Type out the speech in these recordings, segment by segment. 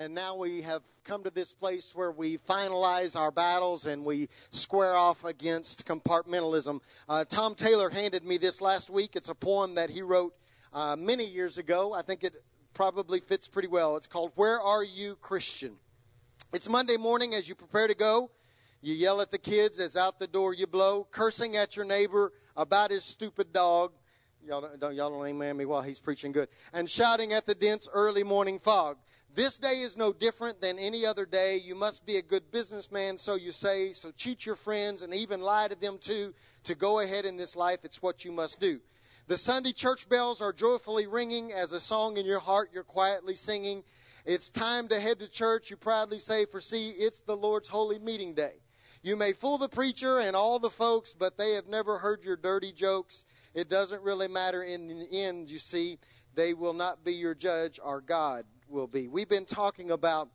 And now we have come to this place where we finalize our battles and we square off against compartmentalism. Uh, Tom Taylor handed me this last week. It's a poem that he wrote uh, many years ago. I think it probably fits pretty well. It's called Where Are You Christian? It's Monday morning as you prepare to go. You yell at the kids as out the door you blow, cursing at your neighbor about his stupid dog. Y'all don't, y'all don't amen me while he's preaching good. And shouting at the dense early morning fog. This day is no different than any other day. You must be a good businessman, so you say. So cheat your friends and even lie to them too. To go ahead in this life, it's what you must do. The Sunday church bells are joyfully ringing as a song in your heart you're quietly singing. It's time to head to church, you proudly say, for see, it's the Lord's holy meeting day. You may fool the preacher and all the folks, but they have never heard your dirty jokes. It doesn't really matter in the end, you see. They will not be your judge, our God will be. We've been talking about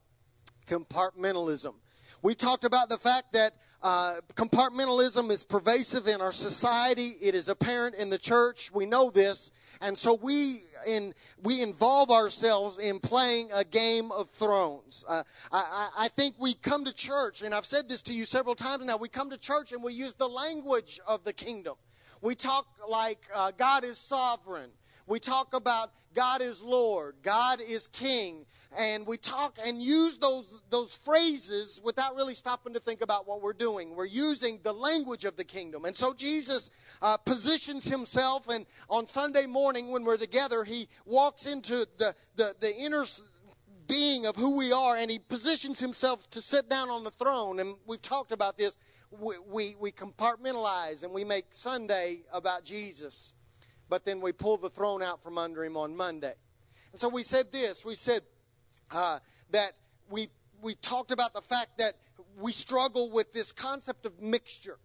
compartmentalism. We talked about the fact that uh, compartmentalism is pervasive in our society. It is apparent in the church. We know this, and so we in we involve ourselves in playing a game of thrones. Uh, I, I think we come to church, and I've said this to you several times now. We come to church and we use the language of the kingdom. We talk like uh, God is sovereign. We talk about God is Lord, God is King, and we talk and use those those phrases without really stopping to think about what we're doing. We're using the language of the kingdom, and so Jesus uh, positions himself. And on Sunday morning, when we're together, he walks into the the, the inner being of who we are, and he positions himself to sit down on the throne. And we've talked about this. We, we, we compartmentalize and we make Sunday about Jesus but then we pull the throne out from under him on Monday. And so we said this we said uh, that we, we talked about the fact that we struggle with this concept of mixture.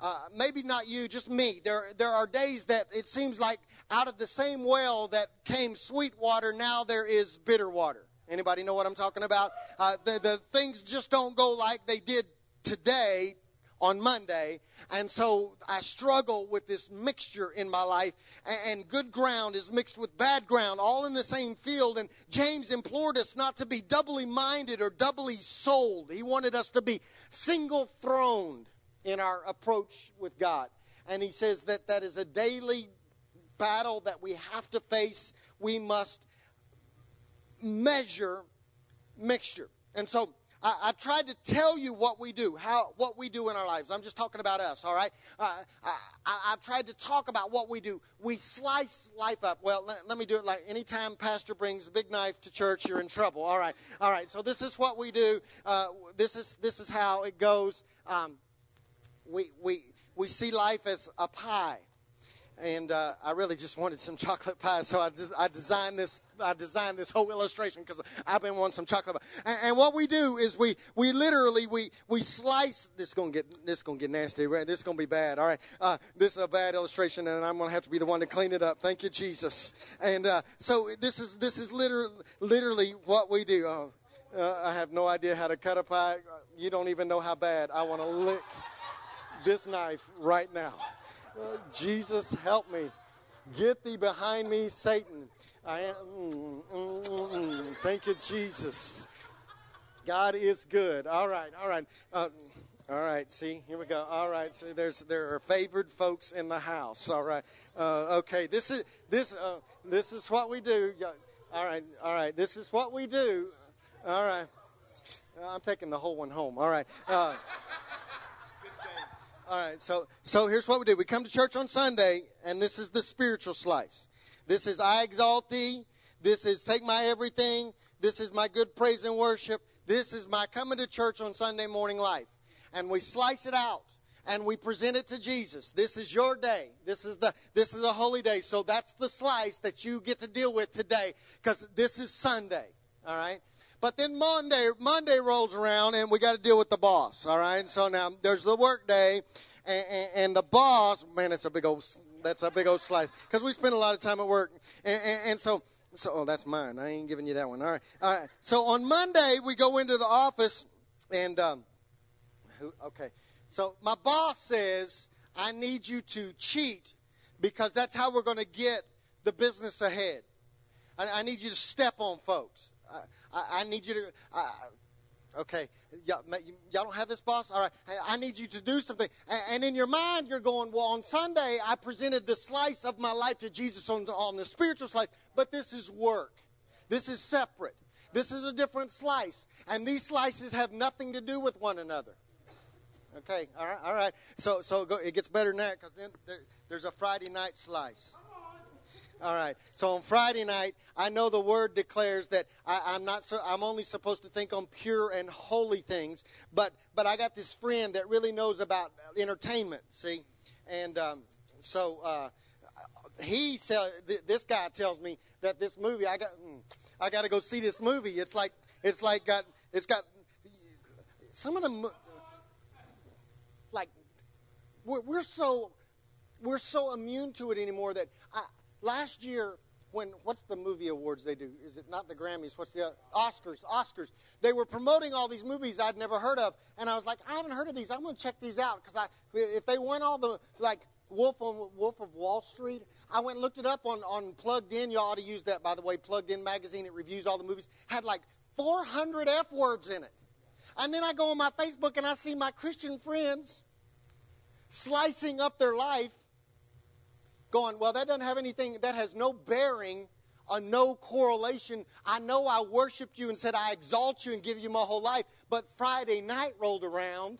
Uh, maybe not you, just me. There, there are days that it seems like out of the same well that came sweet water, now there is bitter water. Anybody know what I'm talking about? Uh, the, the things just don't go like they did today on Monday. And so I struggle with this mixture in my life. And good ground is mixed with bad ground, all in the same field. And James implored us not to be doubly minded or doubly sold. He wanted us to be single throned in our approach with God. And he says that that is a daily battle that we have to face. We must measure mixture. And so I, have tried to tell you what we do, how what we do in our lives. I'm just talking about us, all right? Uh, I, have tried to talk about what we do. We slice life up. Well, let, let, me do it like anytime pastor brings a big knife to church, you're in trouble. All right, all right. So this is what we do. Uh, this is this is how it goes. Um, we we we see life as a pie and uh, I really just wanted some chocolate pie, so I, just, I designed this. I designed this whole illustration because I've been wanting some chocolate pie. And, and, what we do is we we literally we we slice. This is gonna get this is gonna get nasty. Right? This is gonna be bad. All right. Uh, this is a bad illustration, and I'm gonna have to be the one to clean it up. Thank you, Jesus. And uh, so this is this is literally literally what we do. Oh, uh, I have no idea how to cut a pie. You don't even know how bad I want to lick this knife right now. Jesus, help me. Get thee behind me, Satan. I am. Mm, mm, mm, thank you, Jesus. God is good. All right, all right. Uh, all right, see, here we go. All right, see, there's there are favored folks in the house. All right, uh, okay. This is this uh, this is what we do. All right, all right. This is what we do. All right. I'm taking the whole one home. All right. All right, so so here's what we do. We come to church on Sunday, and this is the spiritual slice. This is I exalt thee. This is take my everything. This is my good praise and worship. This is my coming to church on Sunday morning life. And we slice it out and we present it to Jesus. This is your day. This is the this is a holy day. So that's the slice that you get to deal with today because this is Sunday. All right? But then Monday, Monday rolls around and we got to deal with the boss. All right. And so now there's the work day, and, and, and the boss, man, it's a big old, that's a big old slice because we spend a lot of time at work, and, and, and so. So, oh, that's mine. I ain't giving you that one. All right. All right. So on Monday, we go into the office, and, um, who, okay. So my boss says, I need you to cheat because that's how we're going to get the business ahead. I, I need you to step on folks. I, I, I need you to. okay, y'all, y'all, don't have this, boss? All right, I, need you to do something. And, and, in your mind, you're going, well, on Sunday, I presented the slice of my life to Jesus on, on the spiritual slice, but this is work. This is separate. This is a different slice. And these slices have nothing to do with one another. Okay, all right, all right. So, so go, it gets better that because then there, there's a Friday night slice. All right. So on Friday night, I know the word declares that I, am not. So, I'm only supposed to think on pure and holy things. But but I got this friend that really knows about entertainment. See, and um, so uh, he tell, this guy tells me that this movie I got hmm, I got to go see this movie. It's like it's like got it's got some of them like we're, we're so we're so immune to it anymore that I, last year when what's the movie awards they do? Is it not the Grammys? What's the uh, Oscars? Oscars. They were promoting all these movies I'd never heard of, and I was like, I haven't heard of these. I'm going to check these out because I if they won all the like Wolf on Wolf of Wall Street. I went and looked it up on, on Plugged In. Y'all ought to use that, by the way. Plugged In magazine, it reviews all the movies. Had like 400 F words in it. And then I go on my Facebook and I see my Christian friends slicing up their life, going, well, that doesn't have anything, that has no bearing on no correlation. I know I worshiped you and said I exalt you and give you my whole life, but Friday night rolled around.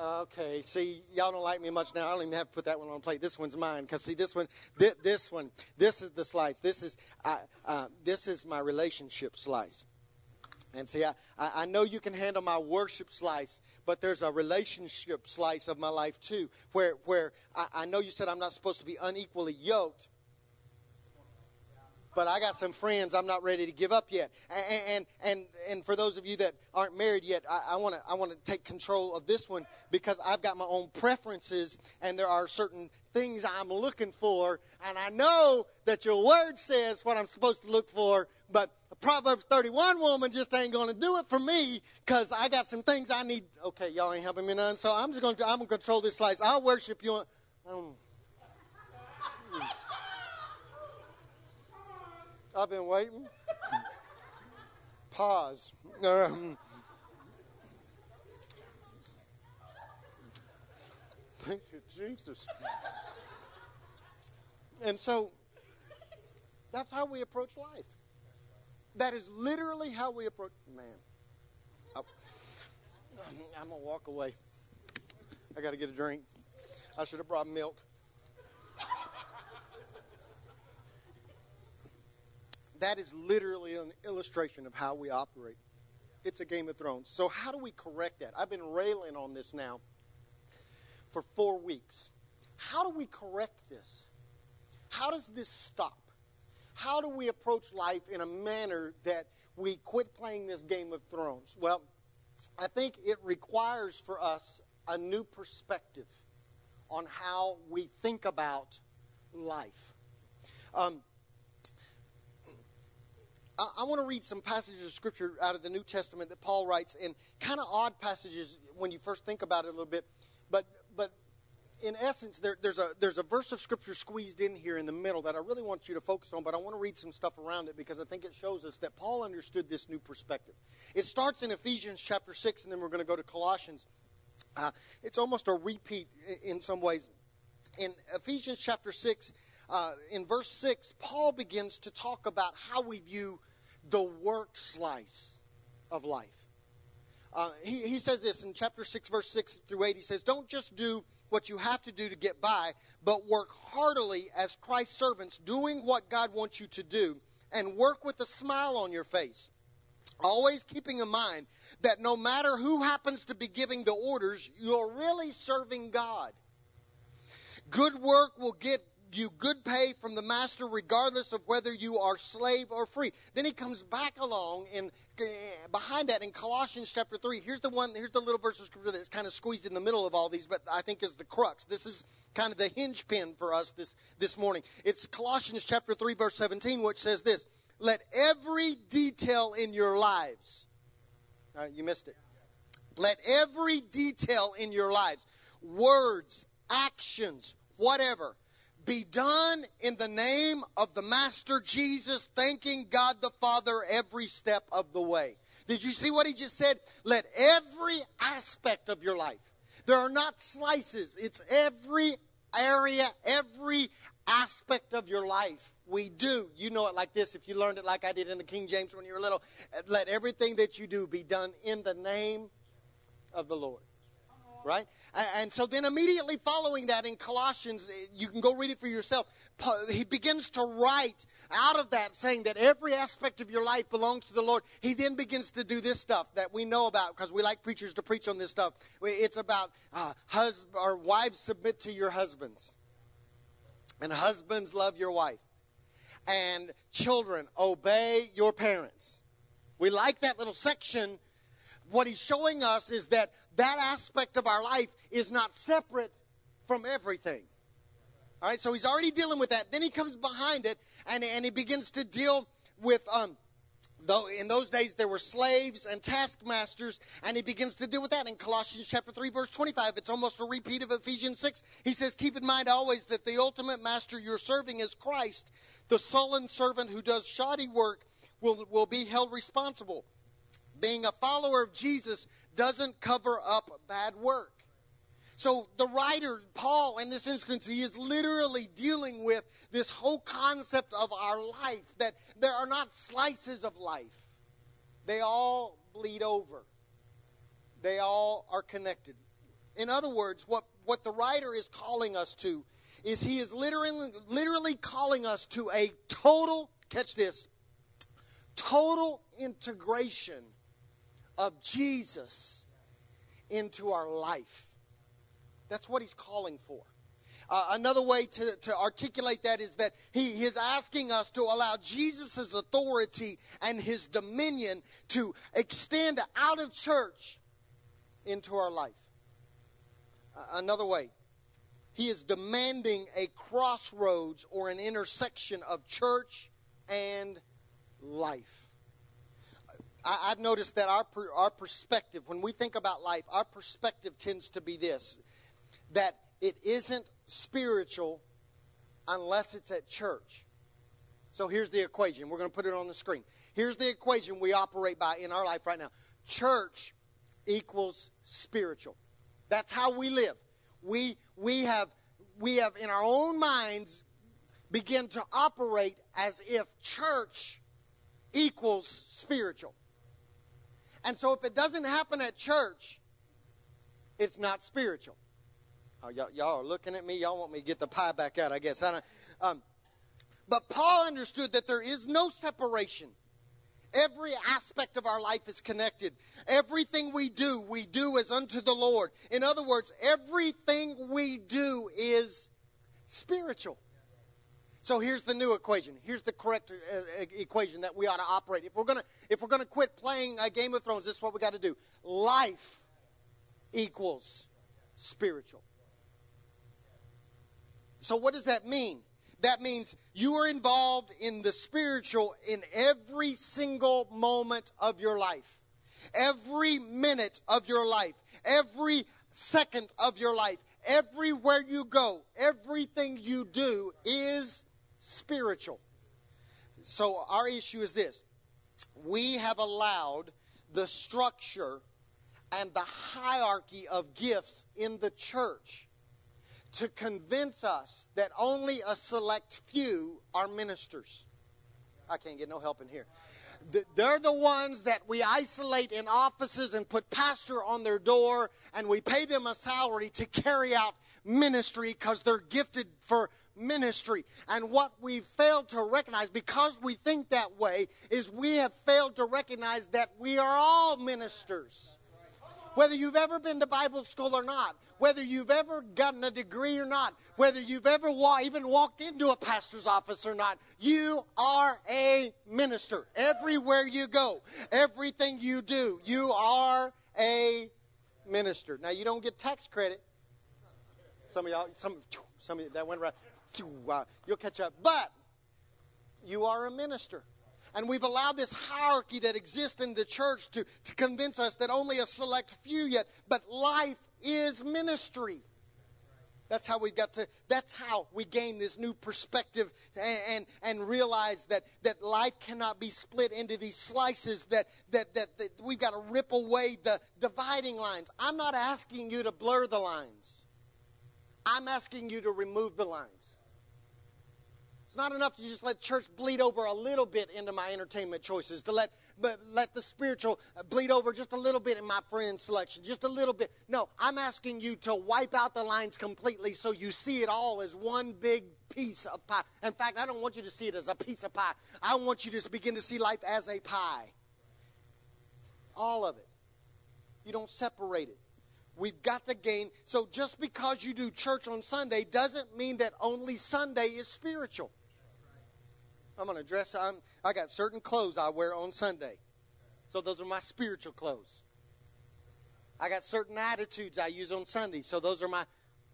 Okay, see, y'all don't like me much now. I don't even have to put that one on plate. This one's mine because see, this one, th- this one, this is the slice. This is, uh, uh, this is my relationship slice. And see, I, I know you can handle my worship slice, but there's a relationship slice of my life too, where, where I, I know you said I'm not supposed to be unequally yoked, but I got some friends I'm not ready to give up yet. And and and, and for those of you that aren't married yet, I want to I want to take control of this one because I've got my own preferences, and there are certain things I'm looking for, and I know that your word says what I'm supposed to look for, but a Proverbs 31 woman just ain't going to do it for me because I got some things I need. Okay, y'all ain't helping me none, so I'm just going to I'm to control this slice. I'll worship you. Um, I've been waiting. Pause. Um, thank you, Jesus. And so that's how we approach life. That is literally how we approach. Man, I, I'm gonna walk away. I got to get a drink. I should have brought milk. That is literally an illustration of how we operate. It's a Game of Thrones. So, how do we correct that? I've been railing on this now for four weeks. How do we correct this? How does this stop? How do we approach life in a manner that we quit playing this Game of Thrones? Well, I think it requires for us a new perspective on how we think about life. Um, I, want to read some passages of Scripture out of the New Testament that Paul writes, and kind of odd passages when you first think about it a little bit. But, but in essence, there, there's, a, there's a verse of Scripture squeezed in here in the middle that I really want you to focus on, but I want to read some stuff around it because I think it shows us that Paul understood this new perspective. It starts in Ephesians chapter 6, and then we're going to go to Colossians. Uh, it's almost a repeat in some ways. In Ephesians chapter 6, uh, in verse 6, Paul begins to talk about how we view the work slice of life. Uh, he, he says this in chapter 6, verse 6 through 8. He says, Don't just do what you have to do to get by, but work heartily as Christ's servants, doing what God wants you to do, and work with a smile on your face. Always keeping in mind that no matter who happens to be giving the orders, you're really serving God. Good work will get you good pay from the master, regardless of whether you are slave or free. Then he comes back along in behind that in Colossians chapter three. Here's the one. Here's the little verse of scripture that's kind of squeezed in the middle of all these, but I think is the crux. This is kind of the hinge pin for us this this morning. It's Colossians chapter three, verse seventeen, which says this: "Let every detail in your lives." Uh, you missed it. Let every detail in your lives, words, actions, whatever, be done in the name of the Master Jesus, thanking God the Father every step of the way. Did you see what he just said? Let every aspect of your life. There are not slices, it's every area, every aspect of your life. We do. You know it like this if you learned it like I did in the King James when you were little. Let everything that you do be done in the name of the Lord right? And so then immediately following that in Colossians, eh, you can go read it for yourself. He begins to write out of that saying that every aspect of your life belongs to the Lord. He then begins to do this stuff that we know about because we like preachers to preach on this stuff. It's about uh, husband or wives submit to your husbands, and husbands love your wife, and children obey your parents. We like that little section what he's showing us is that that aspect of our life is not separate from everything. All right, so he's already dealing with that. Then he comes behind it and, and he begins to deal with, um, though in those days there were slaves and taskmasters, and he begins to deal with that in Colossians chapter 3, verse 25. It's almost a repeat of Ephesians 6. He says, Keep in mind always that the ultimate master you're serving is Christ. The sullen servant who does shoddy work will, will be held responsible being a follower of Jesus doesn't cover up bad work. So the writer, Paul, in this instance, he is literally dealing with this whole concept of our life, that there are not slices of life. They all bleed over. They all are connected. In other words, what, what the writer is calling us to is he is literally, literally calling us to a total, catch this, total integration of Jesus into our life. That's what he's calling for. Uh, another way to, to articulate that is that he, is asking us to allow Jesus' authority and his dominion to extend out of church into our life. Uh, another way, he is demanding a crossroads or an intersection of church and life. I, have noticed that our, our perspective, when we think about life, our perspective tends to be this that it isn't spiritual unless it's at church. So here's the equation. We're going to put it on the screen. Here's the equation we operate by in our life right now church equals spiritual. That's how we live. We, we, have, we have, in our own minds, begin to operate as if church equals spiritual. And so if it doesn't happen at church, it's not spiritual. Oh, y'all, y'all, are looking at me. Y'all want me to get the pie back out, I guess. I um, but Paul understood that there is no separation. Every aspect of our life is connected. Everything we do, we do as unto the Lord. In other words, everything we do is spiritual. So here's the new equation. Here's the correct uh, equation that we ought to operate. If we're gonna if we're gonna quit playing a Game of Thrones, this is what we got to do. Life equals spiritual. So what does that mean? That means you are involved in the spiritual in every single moment of your life. Every minute of your life. Every second of your life. Everywhere you go, everything you do is spiritual. So our issue is this we have allowed the structure and the hierarchy of gifts in the church to convince us that only a select few are ministers. I can't get no help in here. They're the ones that we isolate in offices and put pastor on their door, and we pay them a salary to carry out ministry because they're gifted for ministry. And what we've failed to recognize, because we think that way, is we have failed to recognize that we are all ministers. Whether you've ever been to Bible school or not, whether you've ever gotten a degree or not, whether you've ever wa- even walked into a pastor's office or not, you are a minister. Everywhere you go, everything you do, you are a minister. Now, you don't get tax credit. Some of y'all, some, some of you, that went right. Uh, you'll catch up. But you are a minister. And we've allowed this hierarchy that exists in the church to, to convince us that only a select few yet, but life is ministry. That's how we've got to, that's how we gain this new perspective and, and, and, realize that, that life cannot be split into these slices, that, that, that, that we've got to rip away the dividing lines. I'm not asking you to blur the lines, I'm asking you to remove the lines. Not enough to just let church bleed over a little bit into my entertainment choices, to let but let the spiritual uh, bleed over just a little bit in my friend selection, just a little bit. No, I'm asking you to wipe out the lines completely so you see it all as one big piece of pie. In fact, I don't want you to see it as a piece of pie. I want you to begin to see life as a pie. All of it. You don't separate it. We've got to gain. So just because you do church on Sunday doesn't mean that only Sunday is spiritual. I'm going to dress. I'm, I got certain clothes I wear on Sunday. So those are my spiritual clothes. I got certain attitudes I use on Sunday. So those are my,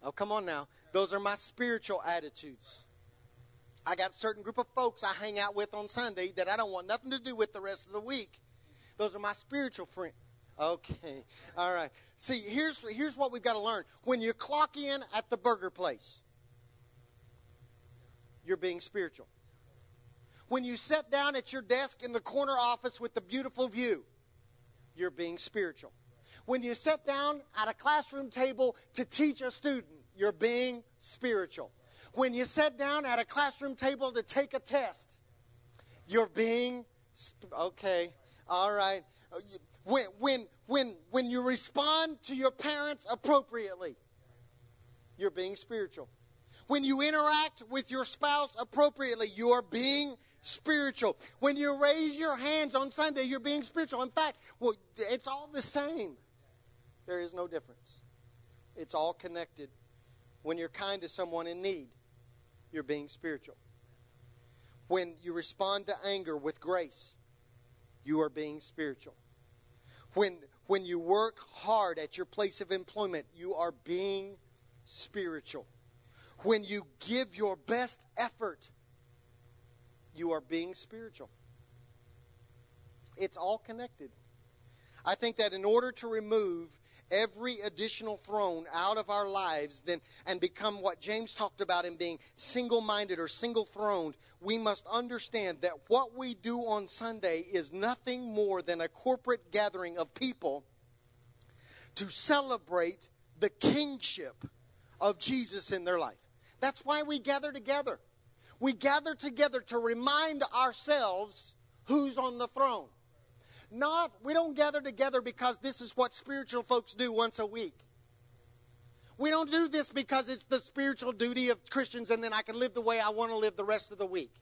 oh, come on now. Those are my spiritual attitudes. I got certain group of folks I hang out with on Sunday that I don't want nothing to do with the rest of the week. Those are my spiritual friends. Okay. All right. See, here's, here's what we've got to learn. When you clock in at the burger place, you're being spiritual when you sit down at your desk in the corner office with the beautiful view, you're being spiritual. When you sit down at a classroom table to teach a student, you're being spiritual. When you sit down at a classroom table to take a test, you're being okay. All right. When when when when you respond to your parents appropriately, you're being spiritual. When you interact with your spouse appropriately, you are being spiritual. When you raise your hands on Sunday, you're being spiritual. In fact, well, it's all the same. There is no difference. It's all connected. When you're kind to someone in need, you're being spiritual. When you respond to anger with grace, you are being spiritual. When when you work hard at your place of employment, you are being spiritual. When you give your best effort you are being spiritual. It's all connected. I think that in order to remove every additional throne out of our lives then and become what James talked about in being single-minded or single-throned, we must understand that what we do on Sunday is nothing more than a corporate gathering of people to celebrate the kingship of Jesus in their life. That's why we gather together we gather together to remind ourselves who's on the throne. Not, we don't gather together because this is what spiritual folks do once a week. We don't do this because it's the spiritual duty of Christians and then I can live the way I want to live the rest of the week.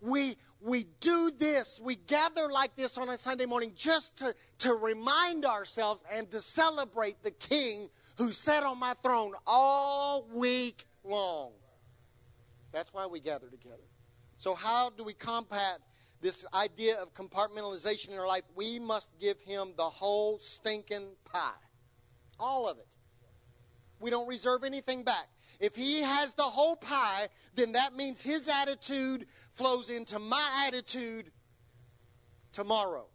We, we do this, we gather like this on a Sunday morning just to, to remind ourselves and to celebrate the King who sat on my throne all week long. That's why we gather together. So, how do we combat this idea of compartmentalization in our life? We must give him the whole stinking pie. All of it. We don't reserve anything back. If he has the whole pie, then that means his attitude flows into my attitude tomorrow.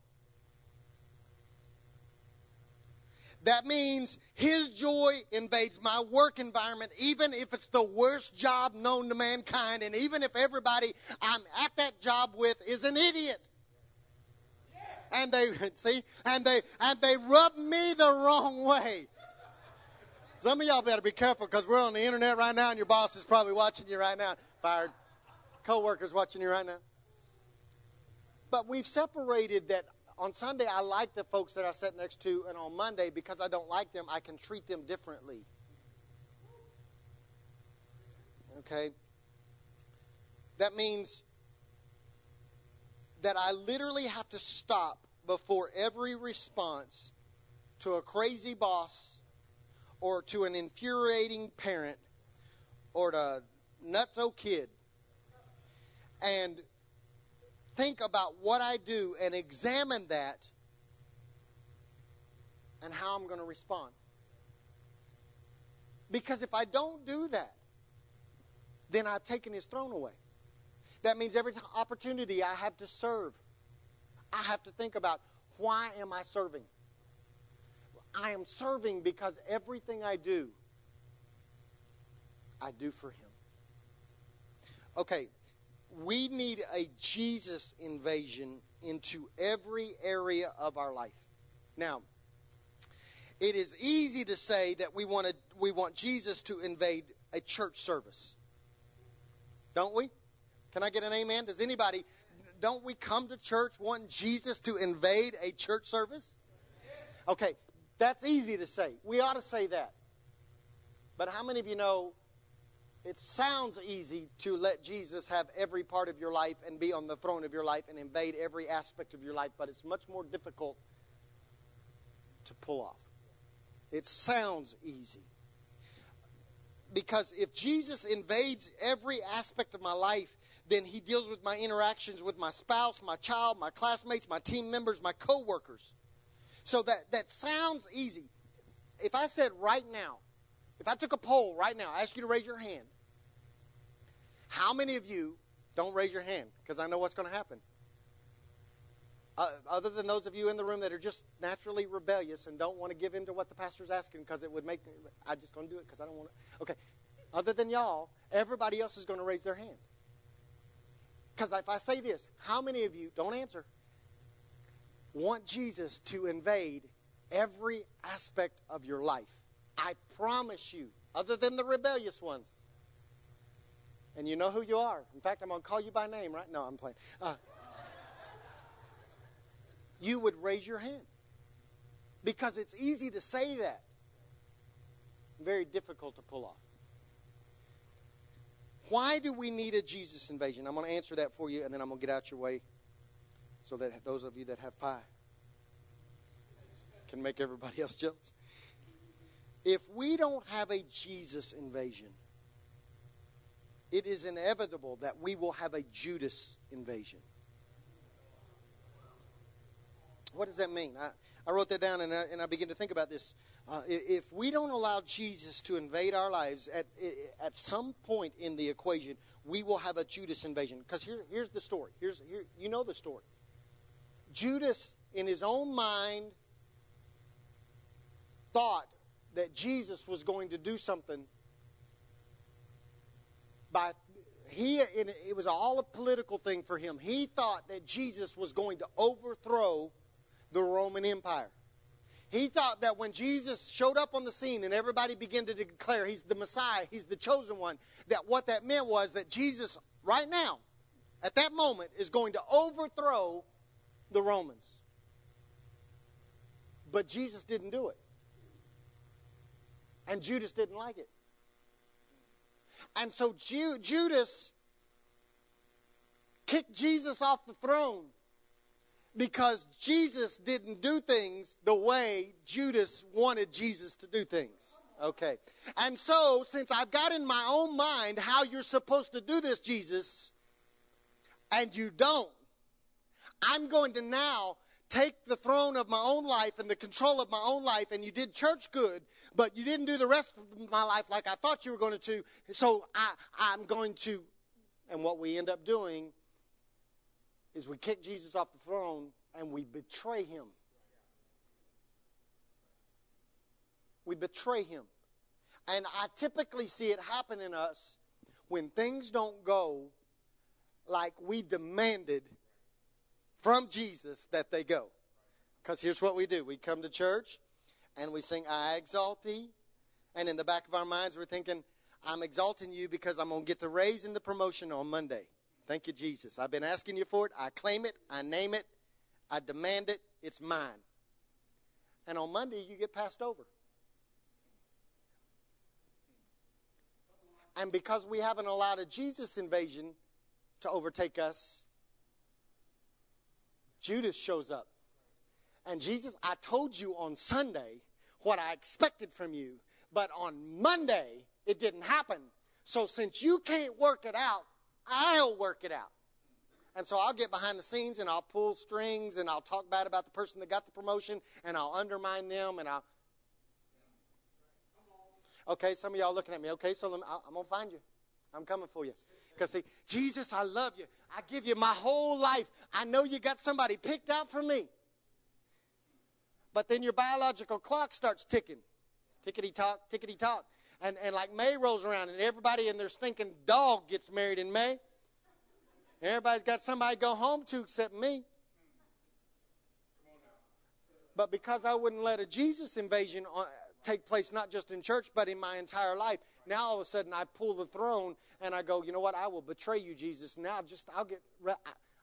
That means his joy invades my work environment, even if it's the worst job known to mankind, and even if everybody I'm at that job with is an idiot. And they see, and they and they rub me the wrong way. Some of y'all better be careful because we're on the internet right now, and your boss is probably watching you right now. Fired co-workers watching you right now. But we've separated that on Sunday, I like the folks that I sit next to, and on Monday, because I don't like them, I can treat them differently. Okay? That means that I literally have to stop before every response to a crazy boss or to an infuriating parent or to nutso kid and think about what I do and examine that and how I'm going to respond. Because if I don't do that, then I've taken his throne away. That means every opportunity I have to serve, I have to think about why am I serving? I am serving because everything I do, I do for him. Okay, we need a Jesus invasion into every area of our life. Now, it is easy to say that we want we want Jesus to invade a church service. Don't we? Can I get an amen? Does anybody don't we come to church wanting Jesus to invade a church service? Okay, that's easy to say. We ought to say that. But how many of you know it sounds easy to let Jesus have every part of your life and be on the throne of your life and invade every aspect of your life, but it's much more difficult to pull off. It sounds easy. Because if Jesus invades every aspect of my life, then he deals with my interactions with my spouse, my child, my classmates, my team members, my coworkers. So that, that sounds easy. If I said right now, if I took a poll right now, I ask you to raise your hand. How many of you don't raise your hand? Because I know what's going to happen. Uh, other than those of you in the room that are just naturally rebellious and don't want to give in to what the pastor's asking because it would make me, I'm just going to do it because I don't want to. Okay. Other than y'all, everybody else is going to raise their hand. Because if I say this, how many of you, don't answer, want Jesus to invade every aspect of your life? I promise you, other than the rebellious ones. And you know who you are. In fact, I'm going to call you by name, right? No, I'm playing. Uh, you would raise your hand. Because it's easy to say that, very difficult to pull off. Why do we need a Jesus invasion? I'm going to answer that for you, and then I'm going to get out your way so that those of you that have pie can make everybody else jealous. If we don't have a Jesus invasion, it is inevitable that we will have a Judas invasion. What does that mean? I, I wrote that down and I, and I began to think about this. Uh, if we don't allow Jesus to invade our lives at, at some point in the equation, we will have a Judas invasion. Because here, here's the story. Here's, here, you know the story. Judas, in his own mind, thought that Jesus was going to do something by he it was all a political thing for him. He thought that Jesus was going to overthrow the Roman Empire. He thought that when Jesus showed up on the scene and everybody began to declare he's the Messiah, he's the chosen one, that what that meant was that Jesus, right now, at that moment, is going to overthrow the Romans. But Jesus didn't do it. And Judas didn't like it. And so Ju- Judas kicked Jesus off the throne because Jesus didn't do things the way Judas wanted Jesus to do things. Okay. And so, since I've got in my own mind how you're supposed to do this, Jesus, and you don't, I'm going to now take the throne of my own life and the control of my own life, and you did church good, but you didn't do the rest of my life like I thought you were going to. So I, I'm going to, and what we end up doing is we kick Jesus off the throne and we betray him. We betray him. And I typically see it happen in us when things don't go like we demanded from Jesus that they go. Because here's what we do we come to church and we sing, I exalt thee. And in the back of our minds, we're thinking, I'm exalting you because I'm going to get the raise and the promotion on Monday. Thank you, Jesus. I've been asking you for it. I claim it. I name it. I demand it. It's mine. And on Monday, you get passed over. And because we haven't allowed a Jesus invasion to overtake us, Judas shows up. And Jesus, I told you on Sunday what I expected from you, but on Monday it didn't happen. So since you can't work it out, I'll work it out. And so I'll get behind the scenes and I'll pull strings and I'll talk bad about the person that got the promotion and I'll undermine them and I'll. Okay, some of y'all looking at me. Okay, so me, I'm going to find you. I'm coming for you. Because, see, Jesus, I love you. I give you my whole life. I know you got somebody picked out for me. But then your biological clock starts ticking. Tickety tock, tickety tock. And, and like May rolls around and everybody and their stinking dog gets married in May. Everybody's got somebody to go home to except me. But because I wouldn't let a Jesus invasion uh, take place, not just in church, but in my entire life, now all of a sudden I pull the throne and I go, you know what? I will betray you, Jesus. Now just, I'll get,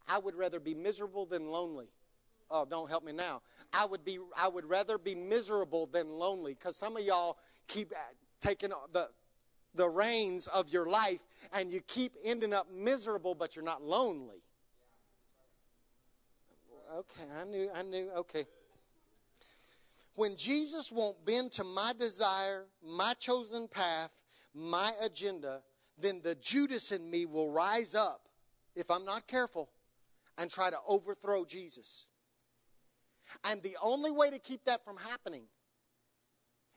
I would rather be miserable than lonely. Oh, don't help me now. I would be, I would rather be miserable than lonely because some of y'all keep uh, taking the, the reins of your life and you keep ending up miserable, but you're not lonely. Okay, I knew, I knew, okay. When Jesus won't bend to my desire, my chosen path, my agenda, then the Judas in me will rise up, if I'm not careful, and try to overthrow Jesus. And the only way to keep that from happening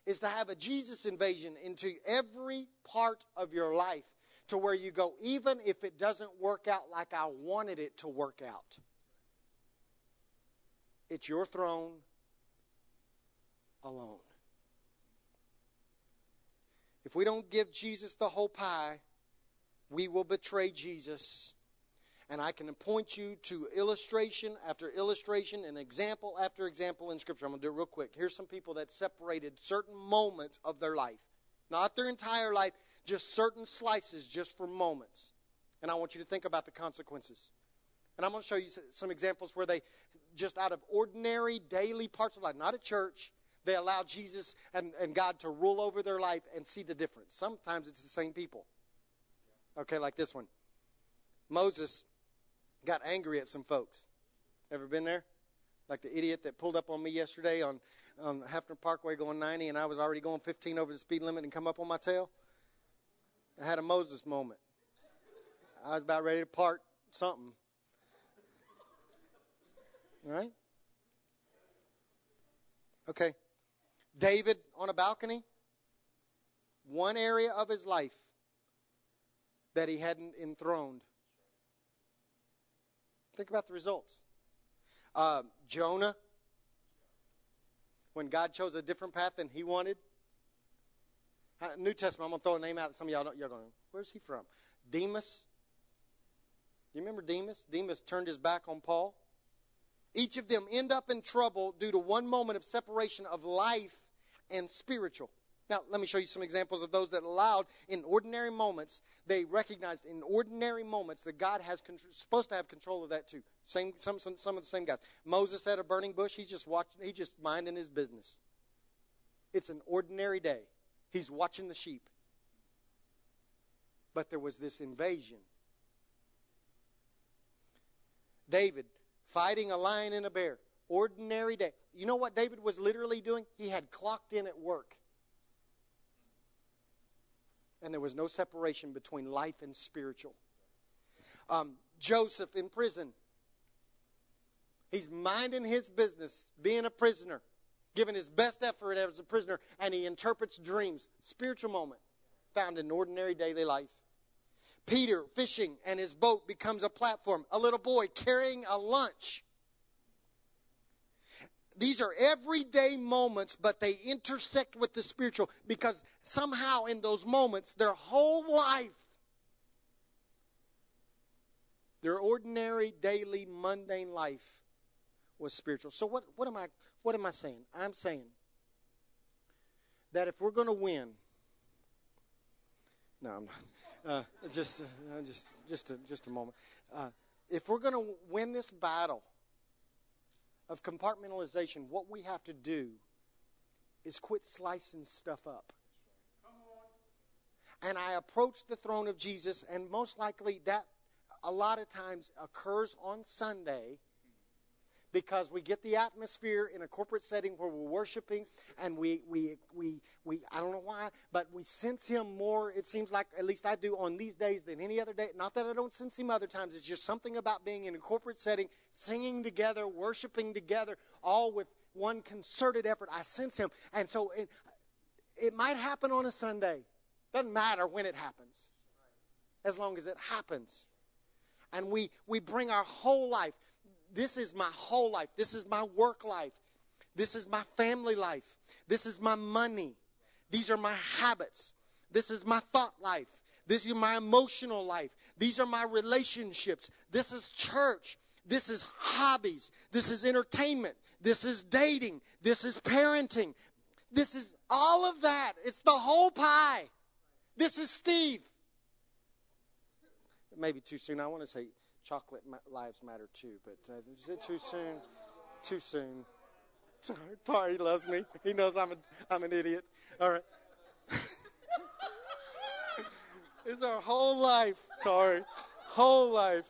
is to have a Jesus invasion into every part of your life to where you go, even if it doesn't work out like I wanted it to work out. It's your throne alone. If we don't give Jesus the whole pie, we will betray Jesus. And I can point you to illustration after illustration and example after example in Scripture. I'm going to do it real quick. Here's some people that separated certain moments of their life. Not their entire life, just certain slices, just for moments. And I want you to think about the consequences. And I'm going to show you some examples where they, just out of ordinary daily parts of life, not at church, they allow Jesus and, and God to rule over their life and see the difference. Sometimes it's the same people. Okay, like this one. Moses got angry at some folks. Ever been there? Like the idiot that pulled up on me yesterday on, on Hefner Parkway going 90 and I was already going 15 over the speed limit and come up on my tail? I had a Moses moment. I was about ready to part something. All right? Okay. David on a balcony. One area of his life that he hadn't enthroned. Think about the results. Uh, Jonah, when God chose a different path than he wanted. New Testament, I'm going to throw a name out that some of y'all don't, y'all going, where's he from? Demas. Do you remember Demas? Demas turned his back on Paul. Each of them end up in trouble due to one moment of separation of life and spiritual. Now, let me show you some examples of those that allowed in ordinary moments. They recognized in ordinary moments that God has supposed to have control of that too. Same, some, some, some of the same guys. Moses at a burning bush. He's just watching. He's just minding his business. It's an ordinary day. He's watching the sheep. But there was this invasion. David fighting a lion and a bear. Ordinary day. You know what David was literally doing? He had clocked in at work. And there was no separation between life and spiritual. Um, Joseph in prison. He's minding his business, being a prisoner, giving his best effort as a prisoner, and he interprets dreams. Spiritual moment found in ordinary daily life. Peter fishing and his boat becomes a platform. A little boy carrying a lunch. These are everyday moments, but they intersect with the spiritual because somehow in those moments, their whole life, their ordinary, daily, mundane life was spiritual. So what, what am I what am I saying? I'm saying that if we're going to win, no, I'm not. Uh, just, uh, just, just, a, just a moment. Uh, if we're going to win this battle of compartmentalization, what we have to do is quit slicing stuff up. And I approach the throne of Jesus, and most likely that a lot of times occurs on Sunday because we get the atmosphere in a corporate setting where we're worshiping and we, we, we, we, I don't know why, but we sense Him more, it seems like, at least I do, on these days than any other day. Not that I don't sense Him other times, it's just something about being in a corporate setting, singing together, worshiping together, all with one concerted effort. I sense Him. And so it, it might happen on a Sunday. Doesn't matter when it happens, as long as it happens. And we, we bring our whole life this is my whole life. This is my work life. This is my family life. This is my money. These are my habits. This is my thought life. This is my emotional life. These are my relationships. This is church. This is hobbies. This is entertainment. This is dating. This is parenting. This is all of that. It's the whole pie. This is Steve. Maybe too soon. I want to say chocolate lives matter too. But uh, is it too soon? Too soon. Sorry, Tari loves me. He knows I'm a, I'm an idiot. All right. it's our whole life, Tari. Whole life.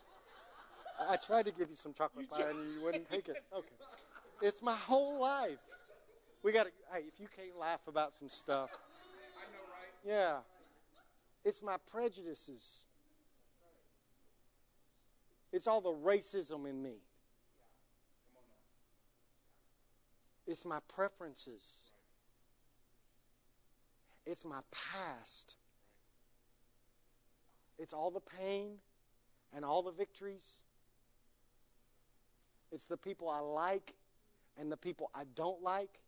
I tried to give you some chocolate pie and you wouldn't take it. Okay. It's my whole life. We got to, hey, if you can't laugh about some stuff. I know, right? Yeah. It's my prejudices. It's all the racism in me. It's my preferences. It's my past. It's all the pain and all the victories. It's the people I like and the people I don't like.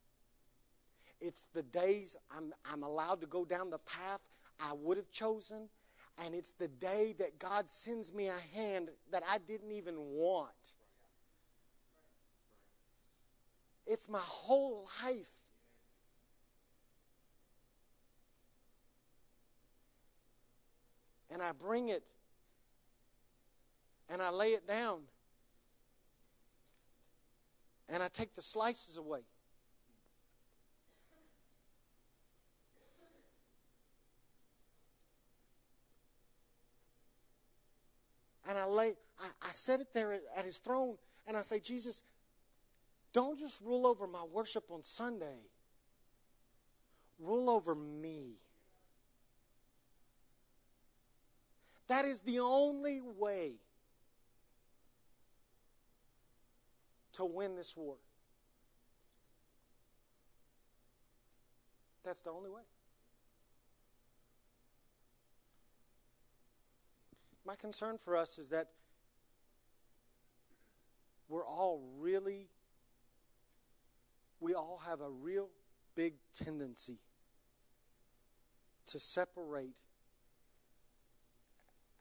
It's the days I'm, I'm allowed to go down the path I would have chosen and it's the day that God sends me a hand that I didn't even want. It's my whole life. And I bring it and I lay it down and I take the slices away. And I lay, I, I set it there at, at his throne, and I say, Jesus, don't just rule over my worship on Sunday. Rule over me. That is the only way to win this war. That's the only way. My concern for us is that we're all really, we all have a real big tendency to separate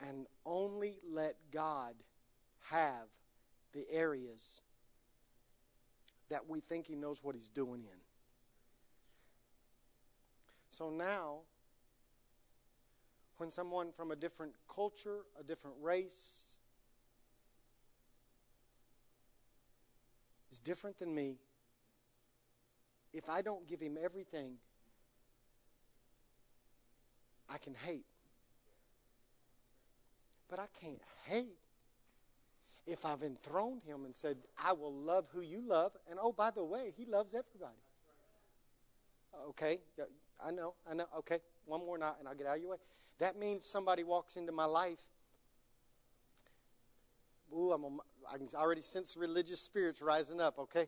and only let God have the areas that we think He knows what He's doing in. So now, when someone from a different culture, a different race, is different than me, if I don't give him everything, I can hate. But I can't hate if I've enthroned him and said, I will love who you love. And oh, by the way, he loves everybody. Okay, I know, I know. Okay, one more night and I'll get out of your way. That means somebody walks into my life. Ooh, I'm already sense religious spirits rising up, okay?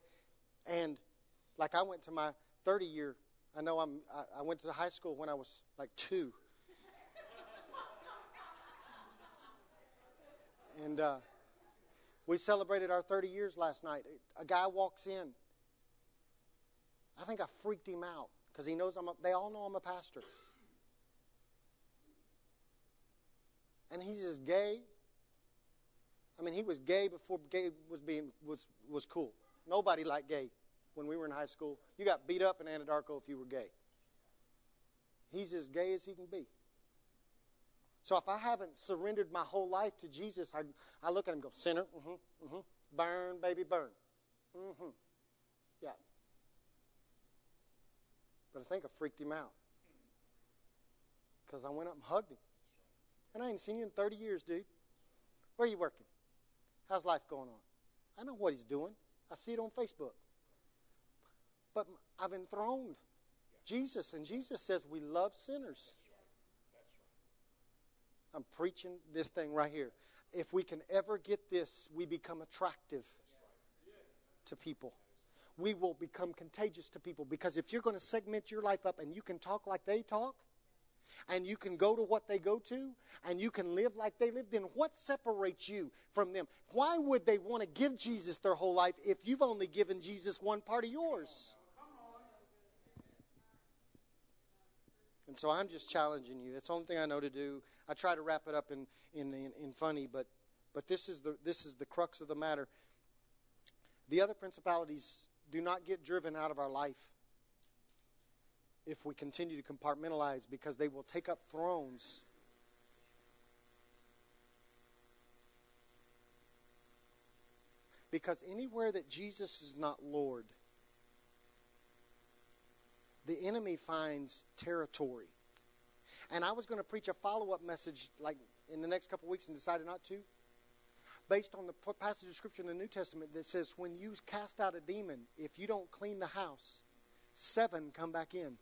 And like I went to my 30 year, I know I'm, I, I went to high school when I was like two. and uh, we celebrated our 30 years last night. A guy walks in. I think I freaked him out because he knows I'm. A, they all know I'm a pastor. And he's just gay. I mean, he was gay before gay was being was was cool. Nobody liked gay when we were in high school. You got beat up in Anadarko if you were gay. He's as gay as he can be. So if I haven't surrendered my whole life to Jesus, I, I look at him and go, sinner, mm-hmm, mm-hmm, burn, baby, burn. Mm-hmm. Yeah. But I think I freaked him out. Because I went up and hugged him. And I ain't seen you in 30 years, dude. Where are you working? How's life going on? I know what he's doing. I see it on Facebook. But I've enthroned Jesus, and Jesus says we love sinners. I'm preaching this thing right here. If we can ever get this, we become attractive to people. We will become contagious to people because if you're going to segment your life up and you can talk like they talk, and you can go to what they go to, and you can live like they live, then what separates you from them? Why would they want to give Jesus their whole life if you've only given Jesus one part of yours? And so I'm just challenging you. It's the only thing I know to do. I try to wrap it up in, in, in, in funny, but, but this, is the, this is the crux of the matter. The other principalities do not get driven out of our life if we continue to compartmentalize because they will take up thrones. Because anywhere that Jesus is not Lord, the enemy finds territory. And I was going to preach a follow up message like in the next couple weeks and decided not to. Based on the passage of scripture in the New Testament that says, when you cast out a demon, if you don't clean the house, seven come back in.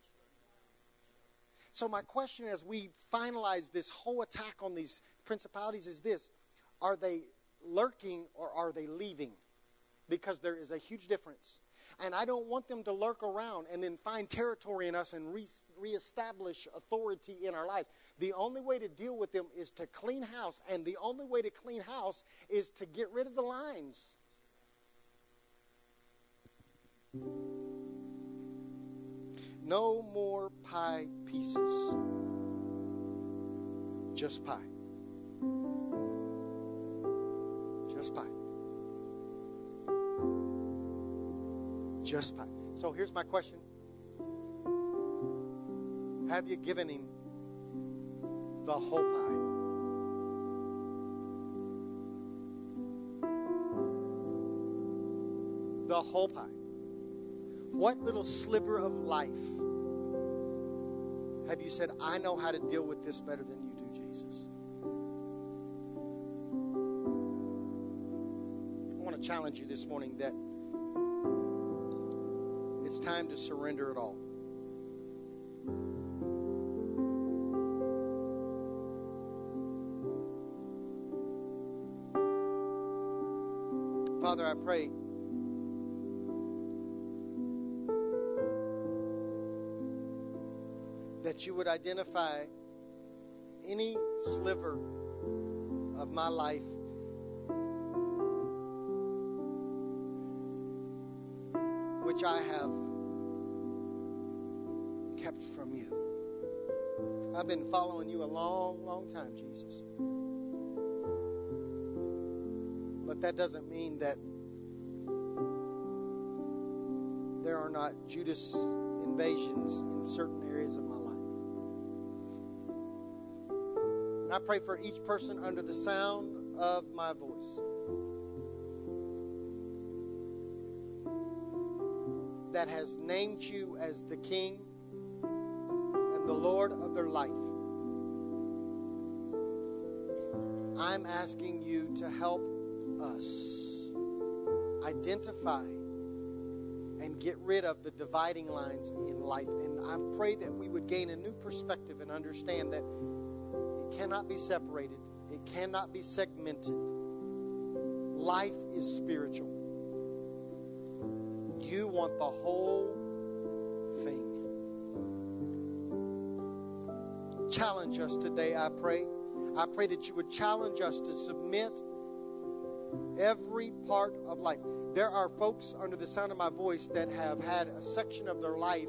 So, my question as we finalize this whole attack on these principalities is this Are they lurking or are they leaving? Because there is a huge difference. And I don't want them to lurk around and then find territory in us and re- reestablish authority in our life. The only way to deal with them is to clean house. And the only way to clean house is to get rid of the lines. No more pie pieces. Just pie. Just pie. Just pie. So here's my question Have you given him the whole pie? The whole pie. What little sliver of life have you said, I know how to deal with this better than you do, Jesus? I want to challenge you this morning that it's time to surrender it all. Father, I pray that you would identify any sliver of my life which I have kept from you. I've been following you a long, long time, Jesus. But that doesn't mean that there are not Judas invasions in certain areas of my life. And I pray for each person under the sound of my voice. That has named you as the King and the Lord of their life. I'm asking you to help us identify and get rid of the dividing lines in life. And I pray that we would gain a new perspective and understand that cannot be separated, it cannot be segmented. Life is spiritual. You want the whole thing. Challenge us today, I pray. I pray that you would challenge us to submit every part of life. There are folks under the sound of my voice that have had a section of their life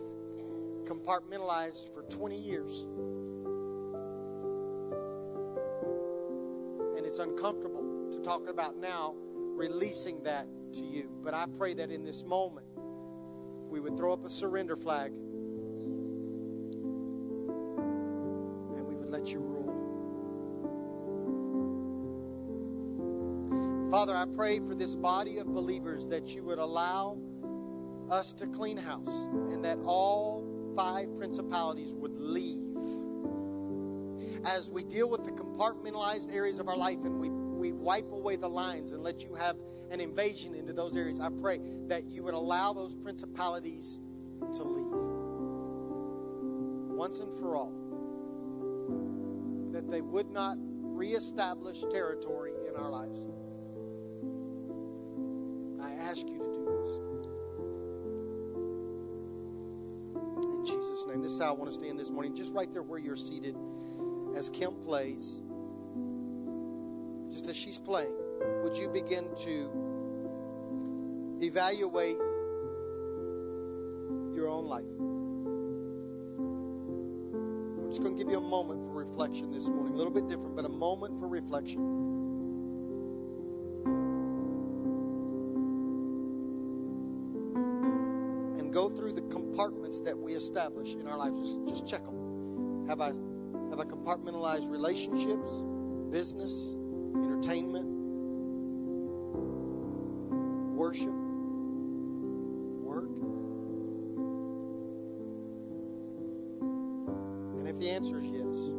compartmentalized for 20 years. It's uncomfortable to talk about now releasing that to you. But I pray that in this moment, we would throw up a surrender flag and we would let you rule. Father, I pray for this body of believers that you would allow us to clean house and that all five principalities would leave as we deal with the compartmentalized areas of our life and we, we wipe away the lines and let you have an invasion into those areas, I pray that you would allow those principalities to leave once and for all. That they would not reestablish territory in our lives. I ask you to do this. In Jesus' name. This is how I want to stand this morning. Just right there where you're seated as Kim plays, just as she's playing, would you begin to evaluate your own life? I'm just going to give you a moment for reflection this morning. A little bit different, but a moment for reflection. And go through the compartments that we establish in our lives. Just, just check them. Have I compartmentalized relationships, business, entertainment, worship, work? And if the answer is yes,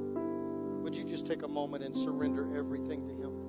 would you just take a moment and surrender everything to Him?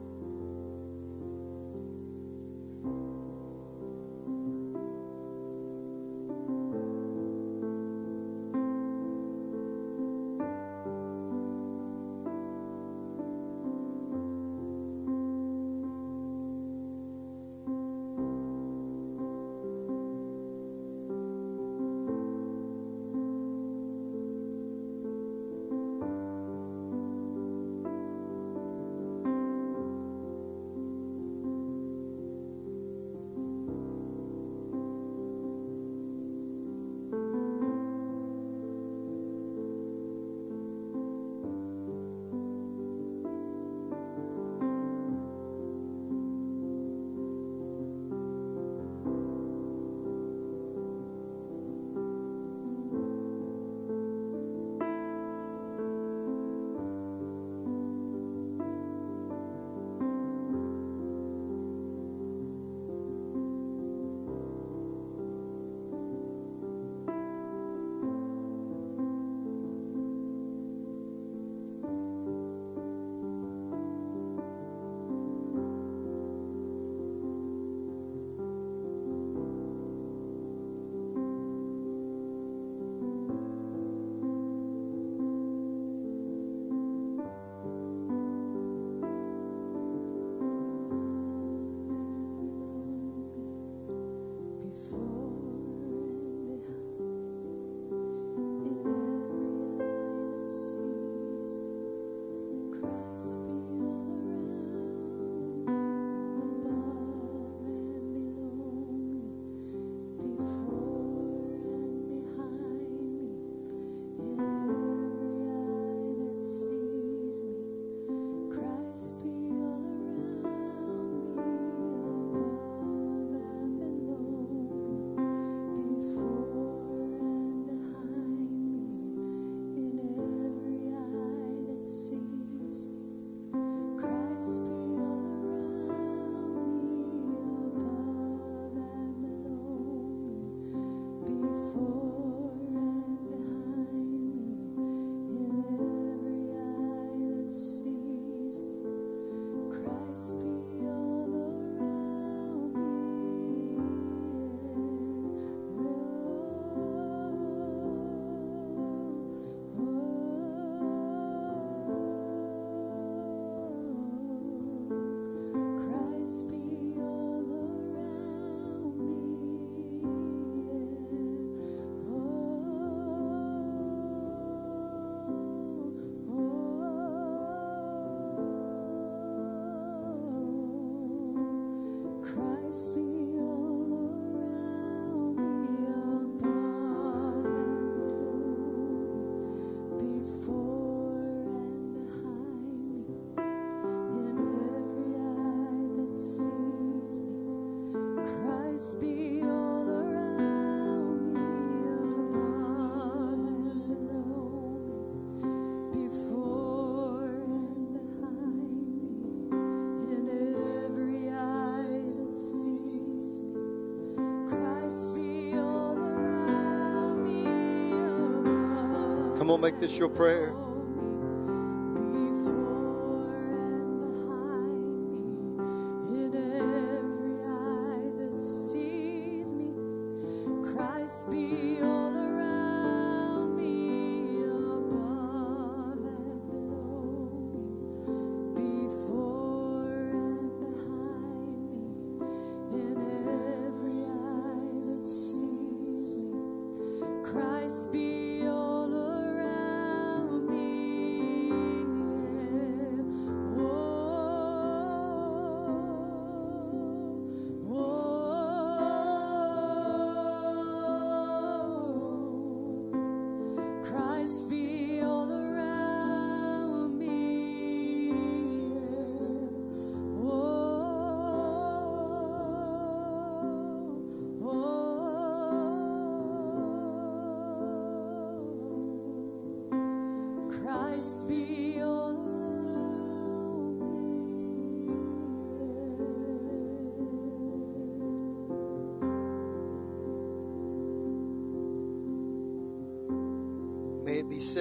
Come on, make this your prayer.